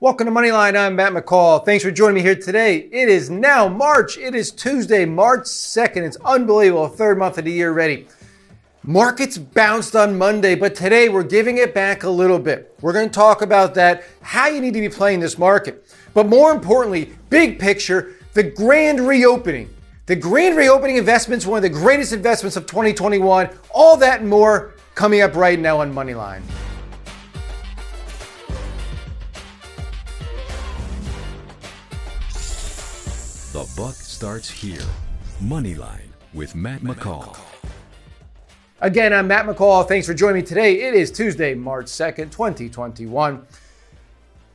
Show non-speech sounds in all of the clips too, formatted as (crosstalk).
Welcome to Moneyline. I'm Matt McCall. Thanks for joining me here today. It is now March. It is Tuesday, March 2nd. It's unbelievable. Third month of the year ready. Markets bounced on Monday, but today we're giving it back a little bit. We're going to talk about that, how you need to be playing this market. But more importantly, big picture, the grand reopening. The grand reopening investments, one of the greatest investments of 2021. All that and more coming up right now on Moneyline. The buck starts here. Moneyline with Matt McCall. Again, I'm Matt McCall. Thanks for joining me today. It is Tuesday, March 2nd, 2021.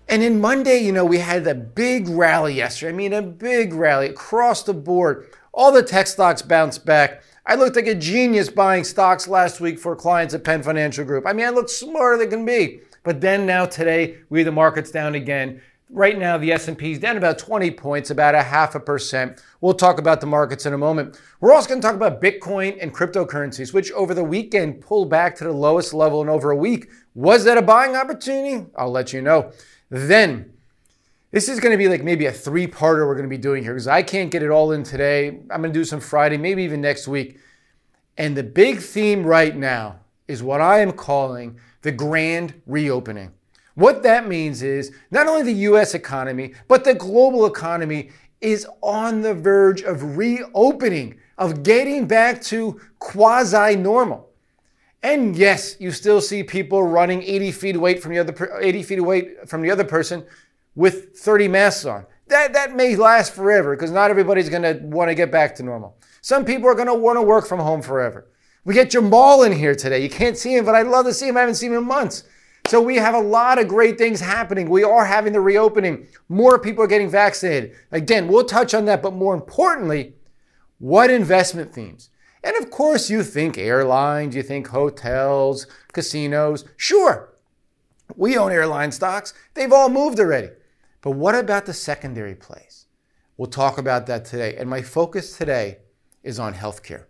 And in Monday, you know, we had a big rally yesterday. I mean, a big rally across the board. All the tech stocks bounced back. I looked like a genius buying stocks last week for clients at Penn Financial Group. I mean, I looked smarter than can be. But then now today, we the market's down again. Right now, the S&P is down about 20 points, about a half a percent. We'll talk about the markets in a moment. We're also going to talk about Bitcoin and cryptocurrencies, which over the weekend pulled back to the lowest level in over a week. Was that a buying opportunity? I'll let you know. Then, this is going to be like maybe a three-parter we're going to be doing here because I can't get it all in today. I'm going to do some Friday, maybe even next week. And the big theme right now is what I am calling the grand reopening. What that means is not only the US economy, but the global economy is on the verge of reopening, of getting back to quasi normal. And yes, you still see people running 80 feet away from the other 80 feet away from the other person with 30 masks on. That that may last forever because not everybody's going to want to get back to normal. Some people are going to want to work from home forever. We get Jamal in here today. You can't see him, but I'd love to see him. I haven't seen him in months. So we have a lot of great things happening. We are having the reopening. More people are getting vaccinated. Again, we'll touch on that, but more importantly, what investment themes? And of course, you think airlines, you think hotels, casinos. Sure, we own airline stocks. They've all moved already. But what about the secondary plays? We'll talk about that today. And my focus today is on healthcare.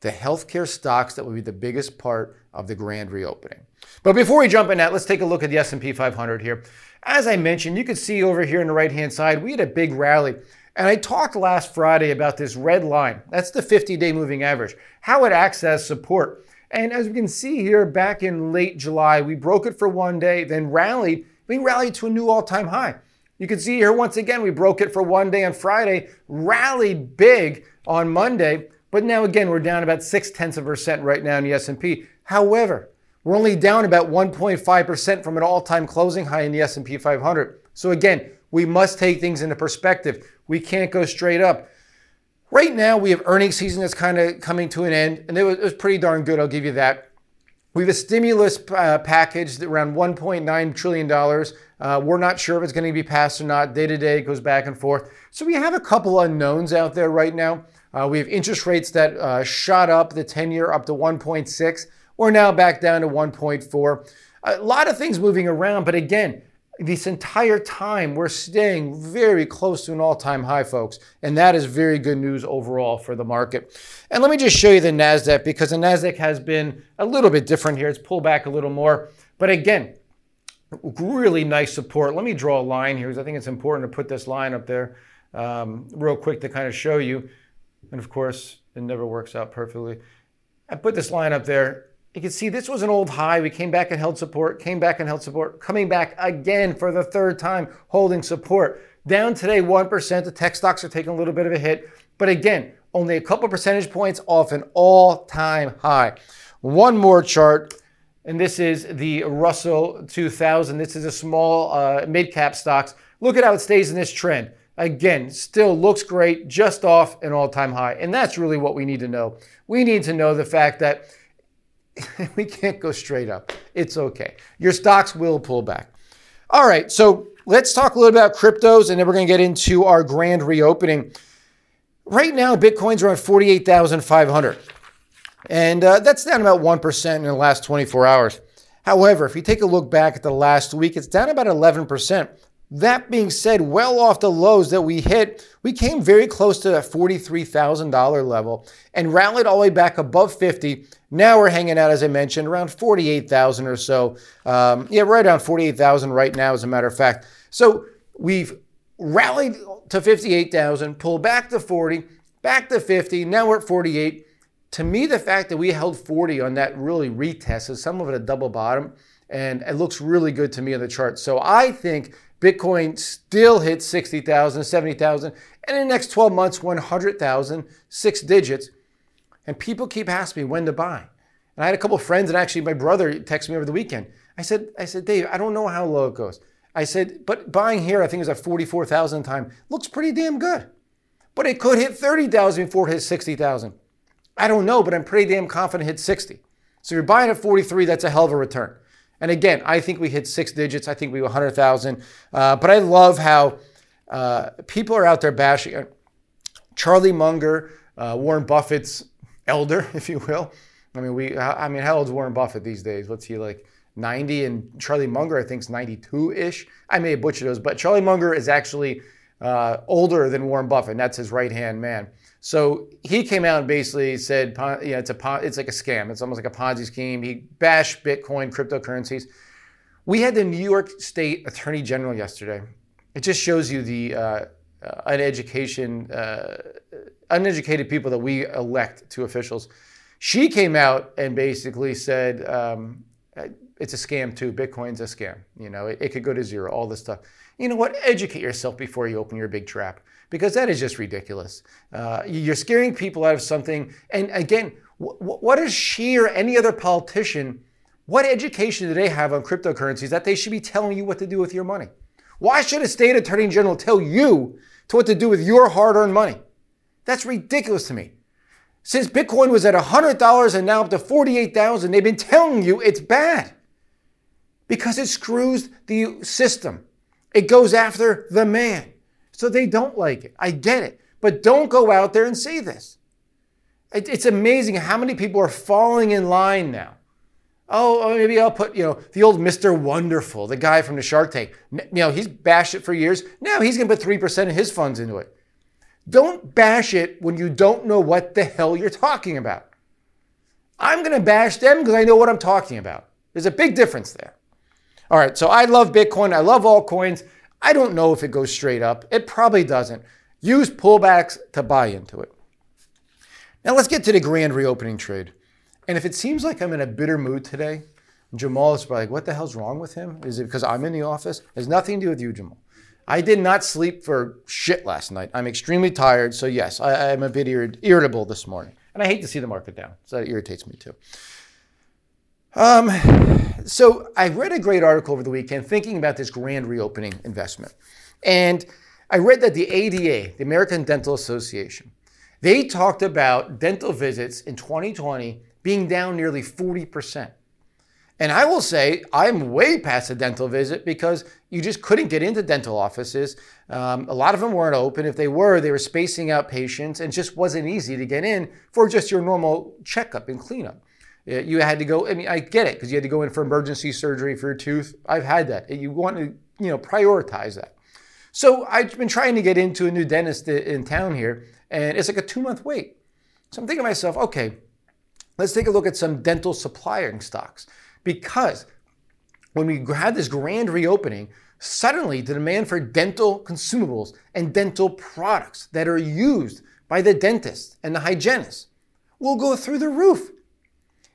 The healthcare stocks that will be the biggest part of the grand reopening. But before we jump in that, let's take a look at the S&P 500 here. As I mentioned, you can see over here on the right-hand side, we had a big rally. And I talked last Friday about this red line. That's the 50-day moving average, how it acts as support. And as we can see here, back in late July, we broke it for one day, then rallied. We rallied to a new all-time high. You can see here once again, we broke it for one day on Friday, rallied big on Monday, but now again, we're down about six tenths of a percent right now in the S&P. However, we're only down about 1.5% from an all-time closing high in the S&P 500. So again, we must take things into perspective. We can't go straight up. Right now, we have earnings season that's kind of coming to an end, and it was, it was, pretty darn good. I'll give you that. We have a stimulus uh, package around 1.9 trillion dollars. Uh, we're not sure if it's going to be passed or not. Day to day, it goes back and forth. So we have a couple unknowns out there right now. Uh, we have interest rates that uh, shot up the 10-year up to 1.6. We're now back down to 1.4. A lot of things moving around, but again, this entire time we're staying very close to an all-time high, folks, and that is very good news overall for the market. And let me just show you the Nasdaq because the Nasdaq has been a little bit different here. It's pulled back a little more, but again, really nice support. Let me draw a line here because I think it's important to put this line up there um, real quick to kind of show you. And of course, it never works out perfectly. I put this line up there you can see this was an old high. We came back and held support, came back and held support, coming back again for the third time, holding support. Down today, 1%. The tech stocks are taking a little bit of a hit. But again, only a couple percentage points off an all time high. One more chart, and this is the Russell 2000. This is a small uh, mid cap stocks. Look at how it stays in this trend. Again, still looks great, just off an all time high. And that's really what we need to know. We need to know the fact that (laughs) we can't go straight up. It's okay. Your stocks will pull back. All right, so let's talk a little about cryptos and then we're going to get into our grand reopening. Right now, Bitcoin's around 48,500. And uh, that's down about 1% in the last 24 hours. However, if you take a look back at the last week, it's down about 11%. That being said, well off the lows that we hit, we came very close to that $43,000 level and rallied all the way back above 50. Now we're hanging out, as I mentioned, around 48,000 or so. Um, yeah, right around 48,000 right now, as a matter of fact. So we've rallied to 58,000, pulled back to 40, back to 50. Now we're at 48. To me, the fact that we held 40 on that really retest is some of it a double bottom, and it looks really good to me on the chart. So I think Bitcoin still hits 60,000, 70,000, and in the next 12 months, 100,000, six digits. And people keep asking me when to buy. And I had a couple of friends, and actually my brother texted me over the weekend. I said, I said, Dave, I don't know how low it goes. I said, but buying here, I think it was at 44,000 time, looks pretty damn good. But it could hit 30,000 before it hits 60,000. I don't know, but I'm pretty damn confident it hits 60. So you're buying at 43, that's a hell of a return. And again, I think we hit six digits. I think we 100,000. Uh, but I love how uh, people are out there bashing. Charlie Munger, uh, Warren Buffett's elder, (laughs) if you will. I mean, we. I mean, how old's Warren Buffett these days? What's he like? 90, and Charlie Munger, I think, is 92-ish. I may have butchered those, but Charlie Munger is actually uh, older than Warren Buffett. And that's his right hand man. So he came out and basically said, yeah, it's a it's like a scam. It's almost like a Ponzi scheme. He bashed Bitcoin, cryptocurrencies. We had the New York State Attorney General yesterday. It just shows you the uh, uneducation, uh, uneducated people that we elect to officials. She came out and basically said um, it's a scam too. Bitcoin's a scam. You know, it, it could go to zero. All this stuff. You know what? Educate yourself before you open your big trap because that is just ridiculous. Uh, you're scaring people out of something. And again, wh- what does she or any other politician, what education do they have on cryptocurrencies that they should be telling you what to do with your money? Why should a state attorney general tell you to what to do with your hard earned money? That's ridiculous to me. Since Bitcoin was at $100 and now up to 48,000, they've been telling you it's bad because it screws the system. It goes after the man. So they don't like it. I get it. But don't go out there and say this. It's amazing how many people are falling in line now. Oh, oh maybe I'll put, you know, the old Mr. Wonderful, the guy from the Shark Tank. You know, he's bashed it for years. Now he's going to put 3% of his funds into it. Don't bash it when you don't know what the hell you're talking about. I'm going to bash them because I know what I'm talking about. There's a big difference there. All right, so I love Bitcoin. I love altcoins. I don't know if it goes straight up. It probably doesn't. Use pullbacks to buy into it. Now let's get to the grand reopening trade. And if it seems like I'm in a bitter mood today, Jamal is probably like, what the hell's wrong with him? Is it because I'm in the office? It has nothing to do with you, Jamal. I did not sleep for shit last night. I'm extremely tired. So, yes, I, am a bit irritable this morning. And I hate to see the market down. So that irritates me too. Um, so I read a great article over the weekend thinking about this grand reopening investment. And I read that the ADA, the American Dental Association, they talked about dental visits in 2020 being down nearly 40%. And I will say, I'm way past a dental visit because you just couldn't get into dental offices. Um, a lot of them weren't open. If they were, they were spacing out patients and just wasn't easy to get in for just your normal checkup and cleanup. You had to go, I mean, I get it because you had to go in for emergency surgery for your tooth. I've had that. You want to, you know, prioritize that. So I've been trying to get into a new dentist in town here, and it's like a two month wait. So I'm thinking to myself, okay, let's take a look at some dental supplying stocks because when we had this grand reopening, suddenly the demand for dental consumables and dental products that are used by the dentist and the hygienist will go through the roof.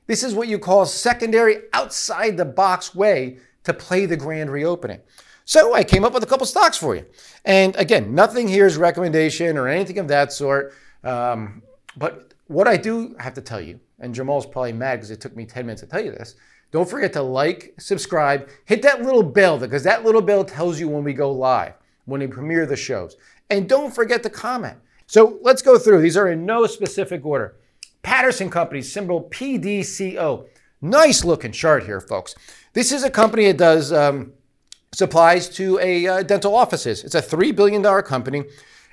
This is what you call secondary outside the box way to play the grand reopening. So I came up with a couple stocks for you. And again, nothing here is recommendation or anything of that sort. Um, but what I do have to tell you, and Jamal's probably mad because it took me 10 minutes to tell you this. Don't forget to like, subscribe, hit that little bell because that little bell tells you when we go live, when we premiere the shows. And don't forget to comment. So let's go through. These are in no specific order. Patterson Company, symbol PDCO. Nice looking chart here, folks. This is a company that does um, supplies to a uh, dental offices. It's a $3 billion company.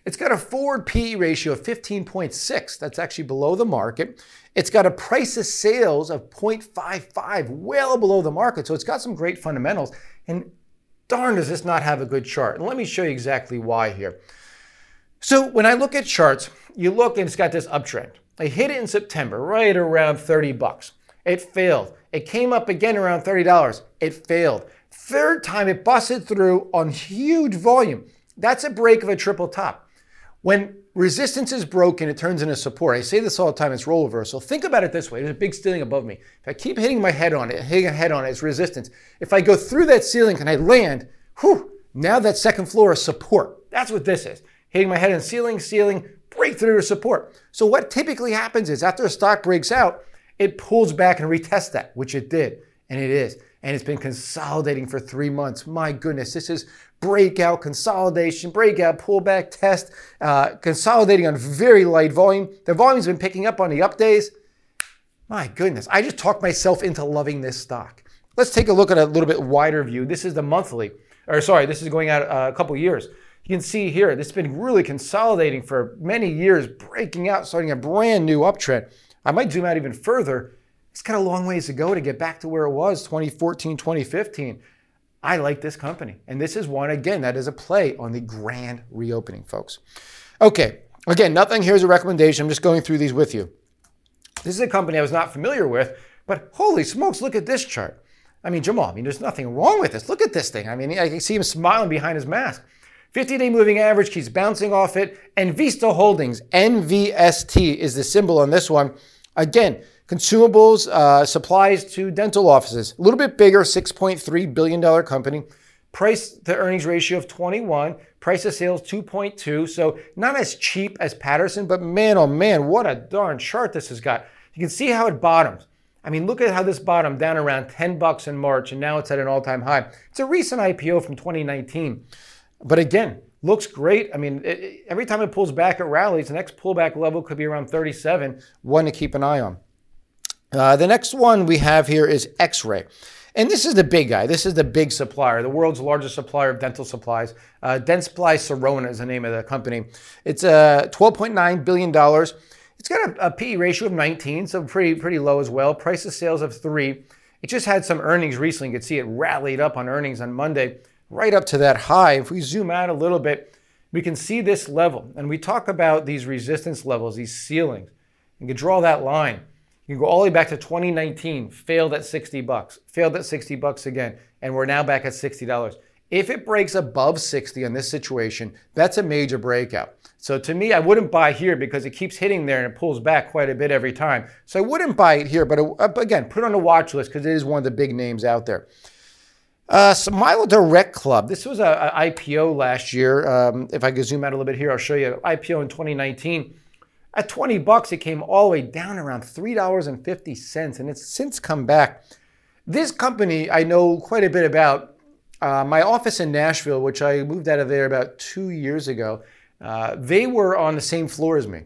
It's got a forward PE ratio of 15.6. That's actually below the market. It's got a price of sales of 0.55, well below the market. So it's got some great fundamentals. And darn does this not have a good chart. And let me show you exactly why here. So when I look at charts, you look and it's got this uptrend. I hit it in September, right around 30 bucks. It failed. It came up again around $30. It failed. Third time it busted through on huge volume. That's a break of a triple top. When resistance is broken, it turns into support. I say this all the time, it's role reversal. Think about it this way. There's a big ceiling above me. If I keep hitting my head on it, hitting a head on it, it's resistance. If I go through that ceiling and I land, whew, now that second floor is support. That's what this is. Hitting my head on ceiling, ceiling, breakthrough or support. So what typically happens is after a stock breaks out, it pulls back and retests that, which it did, and it is. And it's been consolidating for three months. My goodness, this is breakout, consolidation, breakout, pullback, test, uh, consolidating on very light volume. The volume's been picking up on the up days. My goodness, I just talked myself into loving this stock. Let's take a look at a little bit wider view. This is the monthly, or sorry, this is going out a couple years. You can see here, this has been really consolidating for many years, breaking out, starting a brand new uptrend. I might zoom out even further. It's got a long ways to go to get back to where it was 2014, 2015. I like this company. And this is one, again, that is a play on the grand reopening, folks. Okay, again, nothing here is a recommendation. I'm just going through these with you. This is a company I was not familiar with, but holy smokes, look at this chart. I mean, Jamal, I mean, there's nothing wrong with this. Look at this thing. I mean, I can see him smiling behind his mask. 50 day moving average keeps bouncing off it. Envista Holdings, NVST, is the symbol on this one. Again, consumables, uh, supplies to dental offices. A little bit bigger, $6.3 billion company. Price to earnings ratio of 21, price to sales 2.2. So not as cheap as Patterson, but man, oh man, what a darn chart this has got. You can see how it bottoms. I mean, look at how this bottomed down around 10 bucks in March, and now it's at an all-time high. It's a recent IPO from 2019. But again, looks great. I mean, it, every time it pulls back, it rallies. The next pullback level could be around 37, one to keep an eye on. Uh, the next one we have here is X ray. And this is the big guy. This is the big supplier, the world's largest supplier of dental supplies. Uh, Dentsply Sirona is the name of the company. It's uh, $12.9 billion. It's got a, a PE ratio of 19, so pretty, pretty low as well. Price of sales of three. It just had some earnings recently. You could see it rallied up on earnings on Monday, right up to that high. If we zoom out a little bit, we can see this level. And we talk about these resistance levels, these ceilings. You can draw that line. You can go all the way back to 2019, failed at 60 bucks, failed at 60 bucks again, and we're now back at $60. If it breaks above 60 in this situation, that's a major breakout. So to me, I wouldn't buy here because it keeps hitting there and it pulls back quite a bit every time. So I wouldn't buy it here, but uh, again, put it on the watch list because it is one of the big names out there. Uh, Smile Direct Club. This was an IPO last year. Um, if I could zoom out a little bit here, I'll show you. IPO in 2019. At 20 bucks, it came all the way down around $3.50, and it's since come back. This company I know quite a bit about. Uh, my office in Nashville, which I moved out of there about two years ago, uh, they were on the same floor as me.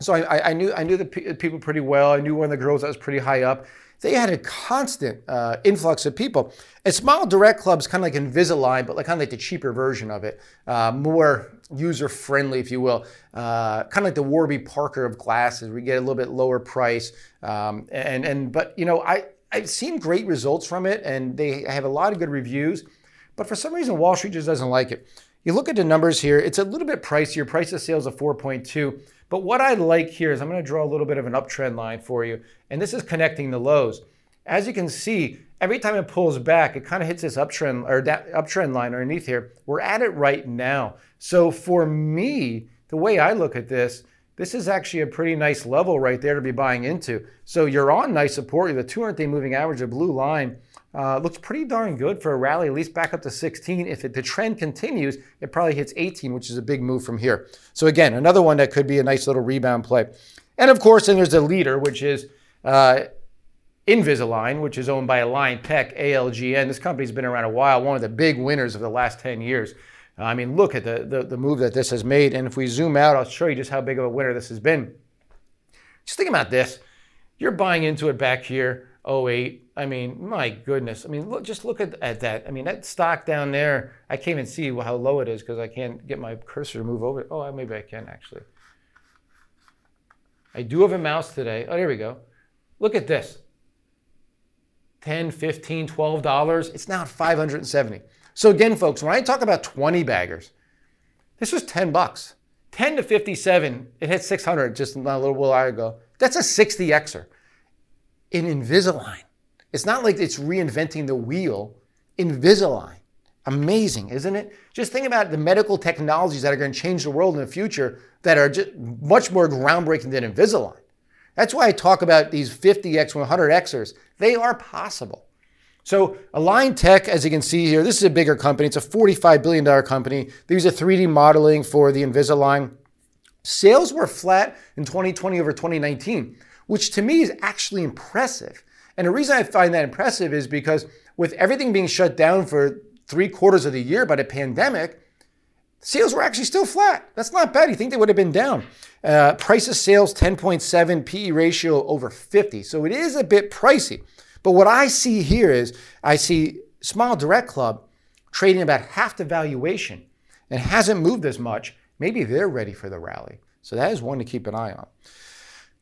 So I, I knew I knew the people pretty well. I knew one of the girls that was pretty high up they had a constant uh, influx of people. And Smile Direct Club's kind of like Invisalign, but like kind of like the cheaper version of it, uh, more user friendly, if you will. Uh, kind of like the Warby Parker of glasses. We get a little bit lower price, um, and and but you know I I've seen great results from it, and they have a lot of good reviews. But for some reason, Wall Street just doesn't like it. You look at the numbers here; it's a little bit pricier. Price of sales of 4.2. But what I like here is I'm going to draw a little bit of an uptrend line for you. And this is connecting the lows. As you can see, every time it pulls back, it kind of hits this uptrend or that uptrend line underneath here. We're at it right now. So for me, the way I look at this, this is actually a pretty nice level right there to be buying into. So you're on nice support. The 200-day moving average, the blue line, uh, looks pretty darn good for a rally, at least back up to 16. If it, the trend continues, it probably hits 18, which is a big move from here. So again, another one that could be a nice little rebound play. And of course, then there's the leader, which is uh, Invisalign, which is owned by Align Tech, ALGN. This company's been around a while, one of the big winners of the last 10 years. Uh, I mean, look at the, the, the move that this has made. And if we zoom out, I'll show you just how big of a winner this has been. Just think about this. You're buying into it back here 08. I mean, my goodness. I mean, look, just look at, at that. I mean, that stock down there, I can't even see how low it is because I can't get my cursor to move over. Oh, maybe I can actually. I do have a mouse today. Oh, there we go. Look at this. 10, 15, 12 dollars. It's now at 570. So again, folks, when I talk about 20 baggers, this was 10 bucks. 10 to 57, it hit 600 just a little while ago. That's a 60xer in Invisalign. It's not like it's reinventing the wheel. Invisalign. Amazing, isn't it? Just think about the medical technologies that are going to change the world in the future that are just much more groundbreaking than Invisalign. That's why I talk about these 50x, 100xers. They are possible. So Align Tech, as you can see here, this is a bigger company. It's a $45 billion company. They use a 3D modeling for the Invisalign. Sales were flat in 2020 over 2019, which to me is actually impressive. And the reason I find that impressive is because with everything being shut down for three quarters of the year by the pandemic, sales were actually still flat. That's not bad. You think they would have been down. Uh, price of sales 10.7, PE ratio over 50. So it is a bit pricey. But what I see here is I see Smile Direct Club trading about half the valuation and hasn't moved as much. Maybe they're ready for the rally. So that is one to keep an eye on.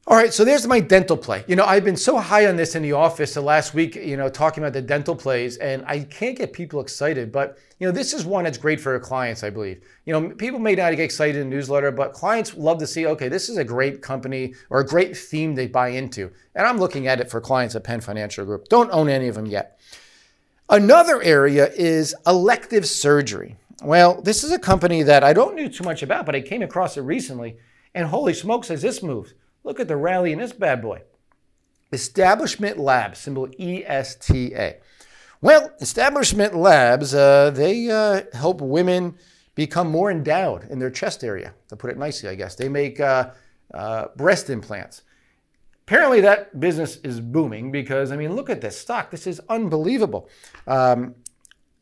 All right, so there's my dental play. You know, I've been so high on this in the office the last week, you know, talking about the dental plays, and I can't get people excited. But, you know, this is one that's great for clients, I believe. You know, people may not get excited in newsletter, but clients love to see, okay, this is a great company or a great theme they buy into. And I'm looking at it for clients at Penn Financial Group. Don't own any of them yet. Another area is elective surgery. Well, this is a company that I don't know too much about, but I came across it recently. And holy smokes, has this moved? Look at the rally in this bad boy. Establishment Labs, symbol ESTA. Well, Establishment Labs, uh, they uh, help women become more endowed in their chest area, to put it nicely, I guess. They make uh, uh breast implants. Apparently, that business is booming because, I mean, look at this stock. This is unbelievable. Um,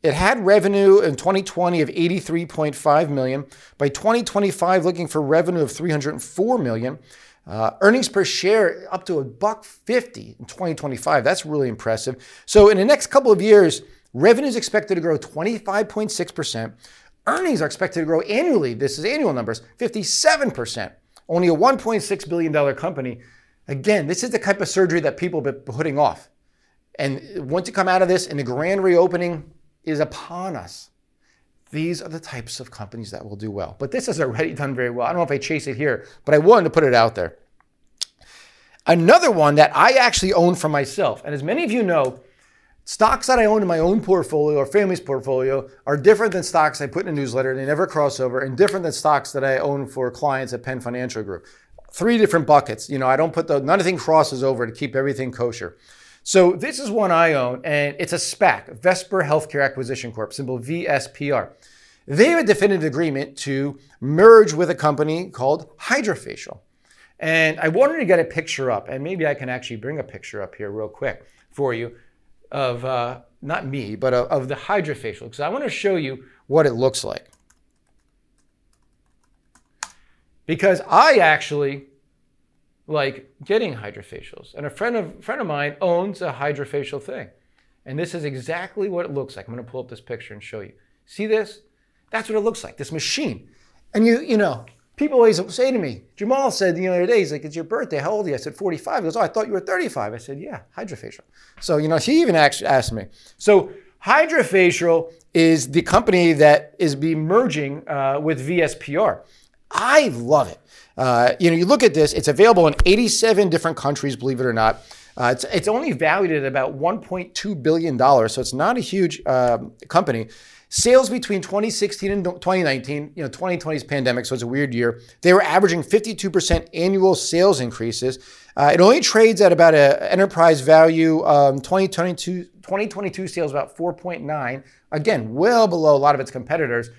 it had revenue in 2020 of 83.5 million. By 2025, looking for revenue of 304 million. Uh, earnings per share up to a buck 50 in 2025. That's really impressive. So in the next couple of years, revenue is expected to grow 25.6%. Earnings are expected to grow annually. This is annual numbers, 57%. Only a $1.6 billion company. Again, this is the type of surgery that people have been putting off. And once you come out of this and the grand reopening is upon us, these are the types of companies that will do well. But this has already (laughs) done very well. I don't know if I chase it here, but I wanted to put it out there. Another one that I actually own for myself, and as many of you know, stocks that I own in my own portfolio or family's portfolio are different than stocks I put in a newsletter. They never cross over, and different than stocks that I own for clients at Penn Financial Group. Three different buckets. You know, I don't put the nothing crosses over to keep everything kosher. So this is one I own, and it's a SPAC, Vesper Healthcare Acquisition Corp, symbol VSPR. They have a definitive agreement to merge with a company called Hydrafacial. And I wanted to get a picture up, and maybe I can actually bring a picture up here real quick for you of uh, not me, but of, of the Hydrafacial, because I want to show you what it looks like. Because I actually like getting hydrafacials. And a friend of friend of mine owns a hydrafacial thing. And this is exactly what it looks like. I'm going to pull up this picture and show you. See this? That's what it looks like, this machine. And you, you know, people always say to me, Jamal said the other day, he's like, it's your birthday. How old are you? I said, 45. He goes, oh, I thought you were 35. I said, yeah, hydrafacial. So, you know, he even asked, asked me. So Hydrafacial is the company that is be merging uh, with VSPR. I love it. Uh, you know, you look at this, it's available in 87 different countries, believe it or not. Uh, it's, it's only valued at about $1.2 billion, so it's not a huge uh, company. Sales between 2016 and 2019, you know, 2020's pandemic, so it's a weird year. They were averaging 52% annual sales increases. Uh, it only trades at about an enterprise value. Um, 2022, 2022 sales about 4.9. Again, well below a lot of its competitors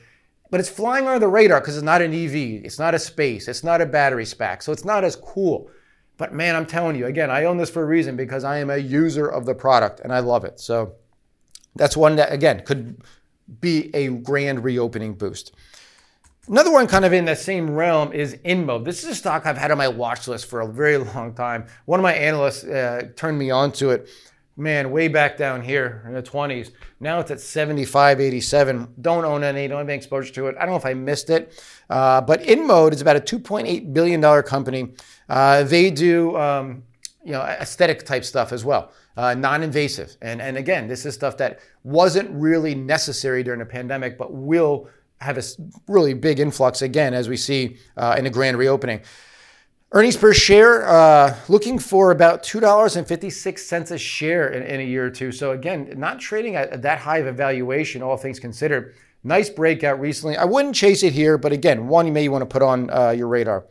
but it's flying under the radar because it's not an EV, it's not a space, it's not a battery SPAC, so it's not as cool. But man, I'm telling you, again, I own this for a reason because I am a user of the product and I love it. So that's one that, again, could be a grand reopening boost. Another one kind of in the same realm is InMode. This is a stock I've had on my watch list for a very long time. One of my analysts uh, turned me on to it man, way back down here in the 20s. Now it's at 75, 87. Don't own any, don't have any exposure to it. I don't know if I missed it. Uh, but InMode is about a $2.8 billion company. Uh, they do um, you know, aesthetic type stuff as well, uh, non-invasive. And, and again, this is stuff that wasn't really necessary during the pandemic, but will have a really big influx again as we see uh, in a grand reopening. Earnings per share, uh, looking for about $2.56 a share in, in, a year or two. So, again, not trading at that high of a valuation, all things considered. Nice breakout recently. I wouldn't chase it here, but again, one you may want to put on uh, your radar.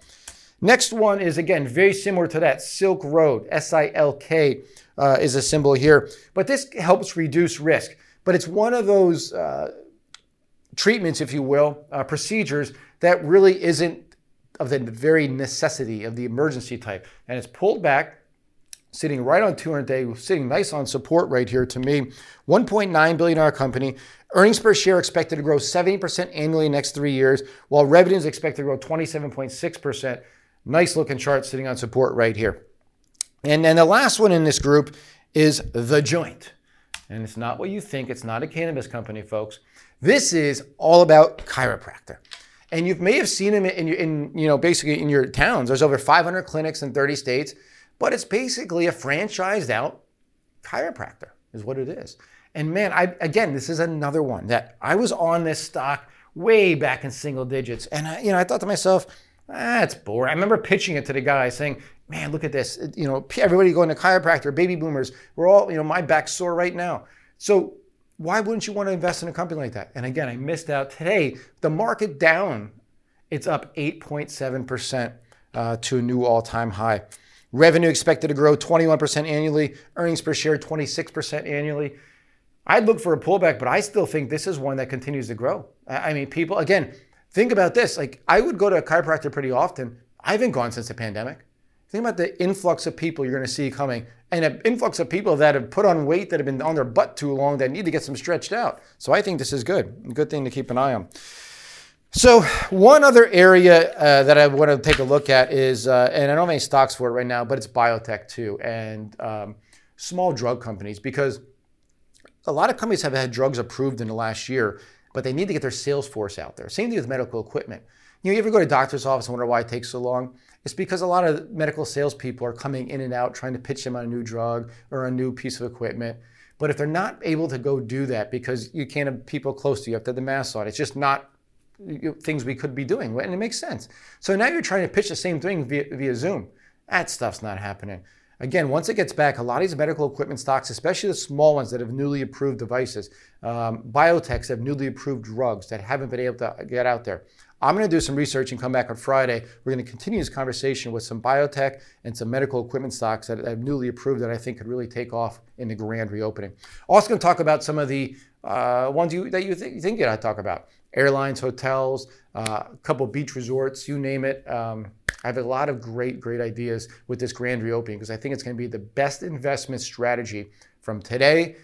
Next one is, again, very similar to that Silk Road, S I L K uh, is a symbol here. But this helps reduce risk. But it's one of those uh, treatments, if you will, uh, procedures that really isn't of the very necessity of the emergency type. And it's pulled back, sitting right on 200 day, sitting nice on support right here to me. 1.9 billion dollar company. Earnings per share expected to grow 70% annually next three years, while revenues expected to grow 27.6%. Nice looking chart sitting on support right here. And then the last one in this group is The Joint. And it's not what you think. It's not a cannabis company, folks. This is all about chiropractor and you may have seen them in, in you know basically in your towns. There's over 500 clinics in 30 states, but it's basically a franchised out chiropractor is what it is. And man, I again, this is another one that I was on this stock way back in single digits, and I, you know I thought to myself, ah, boring. I remember pitching it to the guy saying, man, look at this. You know, everybody going to chiropractor, baby boomers. We're all, you know, my back's sore right now. So why wouldn't you want to invest in a company like that? And again, I missed out today. The market down, it's up 8.7% uh, to a new all time high. Revenue expected to grow 21% annually, earnings per share 26% annually. I'd look for a pullback, but I still think this is one that continues to grow. I mean, people, again, think about this. Like, I would go to a chiropractor pretty often. I haven't gone since the pandemic. Think about the influx of people you're going to see coming and an influx of people that have put on weight that have been on their butt too long that need to get some stretched out. So I think this is good. Good thing to keep an eye on. So one other area uh, that I want to take a look at is, uh, and I don't have any stocks for it right now, but it's biotech too, and um, small drug companies because a lot of companies have had drugs approved in the last year, but they need to get their sales force out there. Same thing with medical equipment. You know, you ever go to a doctor's office and wonder why it takes so long? It's because a lot of medical salespeople are coming in and out trying to pitch them on a new drug or a new piece of equipment. But if they're not able to go do that because you can't have people close to you, you have to have the mask on, it's just not things we could be doing. And it makes sense. So now you're trying to pitch the same thing via, via Zoom. That stuff's not happening. Again, once it gets back, a lot of these medical equipment stocks, especially the small ones that have newly approved devices, um, biotechs have newly approved drugs that haven't been able to get out there. I'm going to do some research and come back on Friday. We're going to continue this conversation with some biotech and some medical equipment stocks that I've newly approved that I think could really take off in the grand reopening. Also, going to talk about some of the uh, ones you, that you, th- you think that I talk about airlines, hotels, uh, a couple beach resorts, you name it. Um, I have a lot of great, great ideas with this grand reopening because I think it's going to be the best investment strategy from today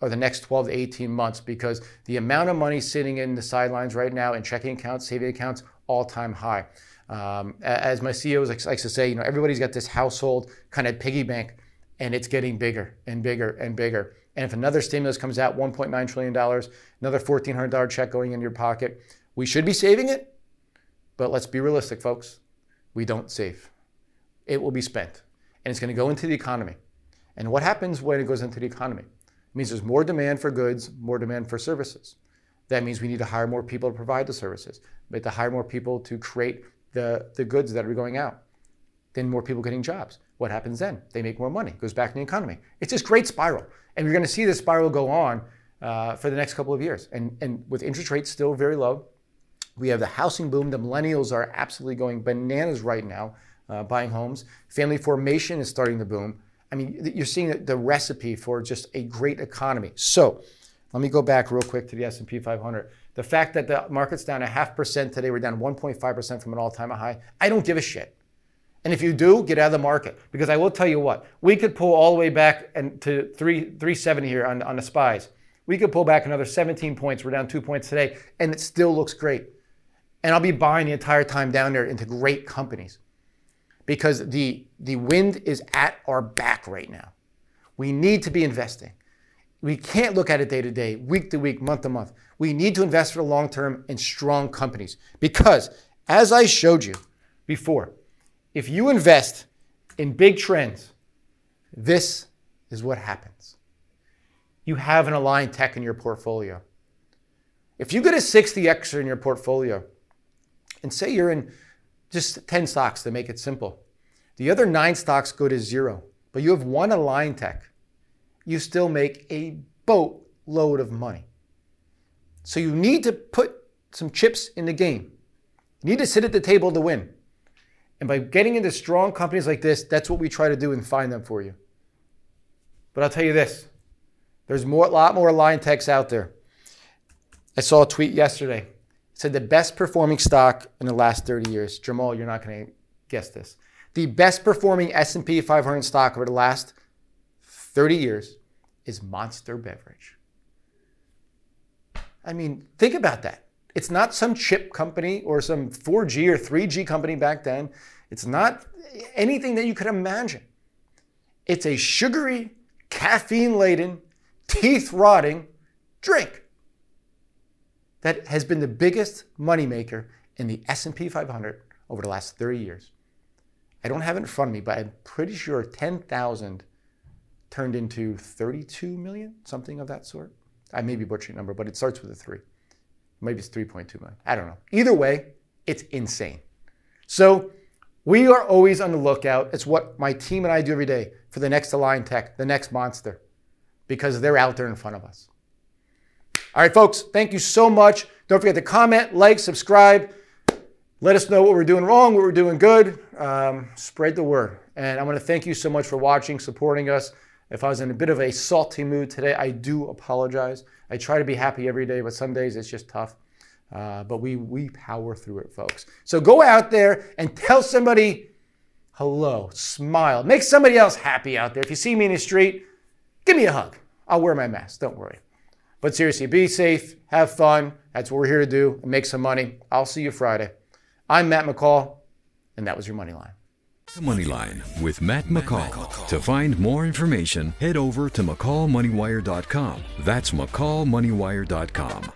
or the next 12 to 18 months because the amount of money sitting in the sidelines right now in checking accounts, saving accounts, all time high. Um, as my CEO likes, to say, you know, everybody's got this household kind of piggy bank and it's getting bigger and bigger and bigger. And if another stimulus comes out, $1.9 trillion, another $1,400 check going in your pocket, we should be saving it. But let's be realistic, folks. We don't save. It will be spent and it's going to go into the economy. And what happens when it goes into the economy? It means there's more demand for goods, more demand for services. That means we need to hire more people to provide the services. We have to hire more people to create the, the goods that are going out. Then more people getting jobs. What happens then? They make more money, goes back in the economy. It's this great spiral. And you're going to see this spiral go on uh, for the next couple of years. And, and with interest rates still very low, we have the housing boom. The millennials are absolutely going bananas right now, uh, buying homes. Family formation is starting to boom. I mean, you're seeing the recipe for just a great economy. So let me go back real quick to the S&P 500. The fact that the market's down a half percent today, we're down 1.5% from an all-time high. I don't give a shit. And if you do, get out of the market. Because I will tell you what, we could pull all the way back and to 3, 370 here on, on the spies. We could pull back another 17 points. We're down two points today, and it still looks great. And I'll be buying the entire time down there into great companies because the, the wind is at our back right now. We need to be investing. We can't look at it day to day, week to week, month to month. We need to invest for the long term in strong companies because, as I showed you before, if you invest in big trends, This is what happens. You have an Align Tech in your portfolio. If you get a 60 extra in your portfolio, and say you're in just 10 stocks to make it simple, the other nine stocks go to zero, but you have one Align Tech, you still make a boatload of money. So you need to put some chips in the game. You need to sit at the table to win. And by getting into strong companies like this, that's what we try to do and find them for you. But I'll tell you this there's more, a lot more Align Techs out there. I saw a tweet yesterday. Said the best performing stock in the last 30 years. Jamal, you're not going to guess this. The best performing S&P 500 stock over the last 30 years is Monster Beverage. I mean, think about that. It's not some chip company or some 4G or 3G company back then. It's not anything that you could imagine. It's a sugary, caffeine laden, teeth rotting drink that has been the biggest moneymaker in the S&P 500 over the last 30 years. I don't have it in front of me, but I'm pretty sure 10,000 turned into 32 million, something of that sort. I may be butchering the number, but it starts with a three. Maybe it's 3.2 million. I don't know. Either way, it's insane. So we are always on the lookout. It's what my team and I do every day for the next Align Tech, the next monster, because they're out there in front of us. All right, folks, thank you so much. Don't forget to comment, like, subscribe. Let us know what we're doing wrong, what we're doing good. Um, spread the word. And I want to thank you so much for watching, supporting us. If I was in a bit of a salty mood today, I do apologize. I try to be happy every day, but some days it's just tough. Uh, but we we power through it, folks. So go out there and tell somebody hello, smile, make somebody else happy out there. If you see me in the street, give me a hug. I'll wear my mask. Don't worry. But seriously, be safe, have fun. That's what we're here to do, and make some money. I'll see you Friday. I'm Matt McCall, and that was your money line. The Money Line with Matt McCall. To find more information, head over to McCallMoneyWire.com. That's McCallMoneyWire.com.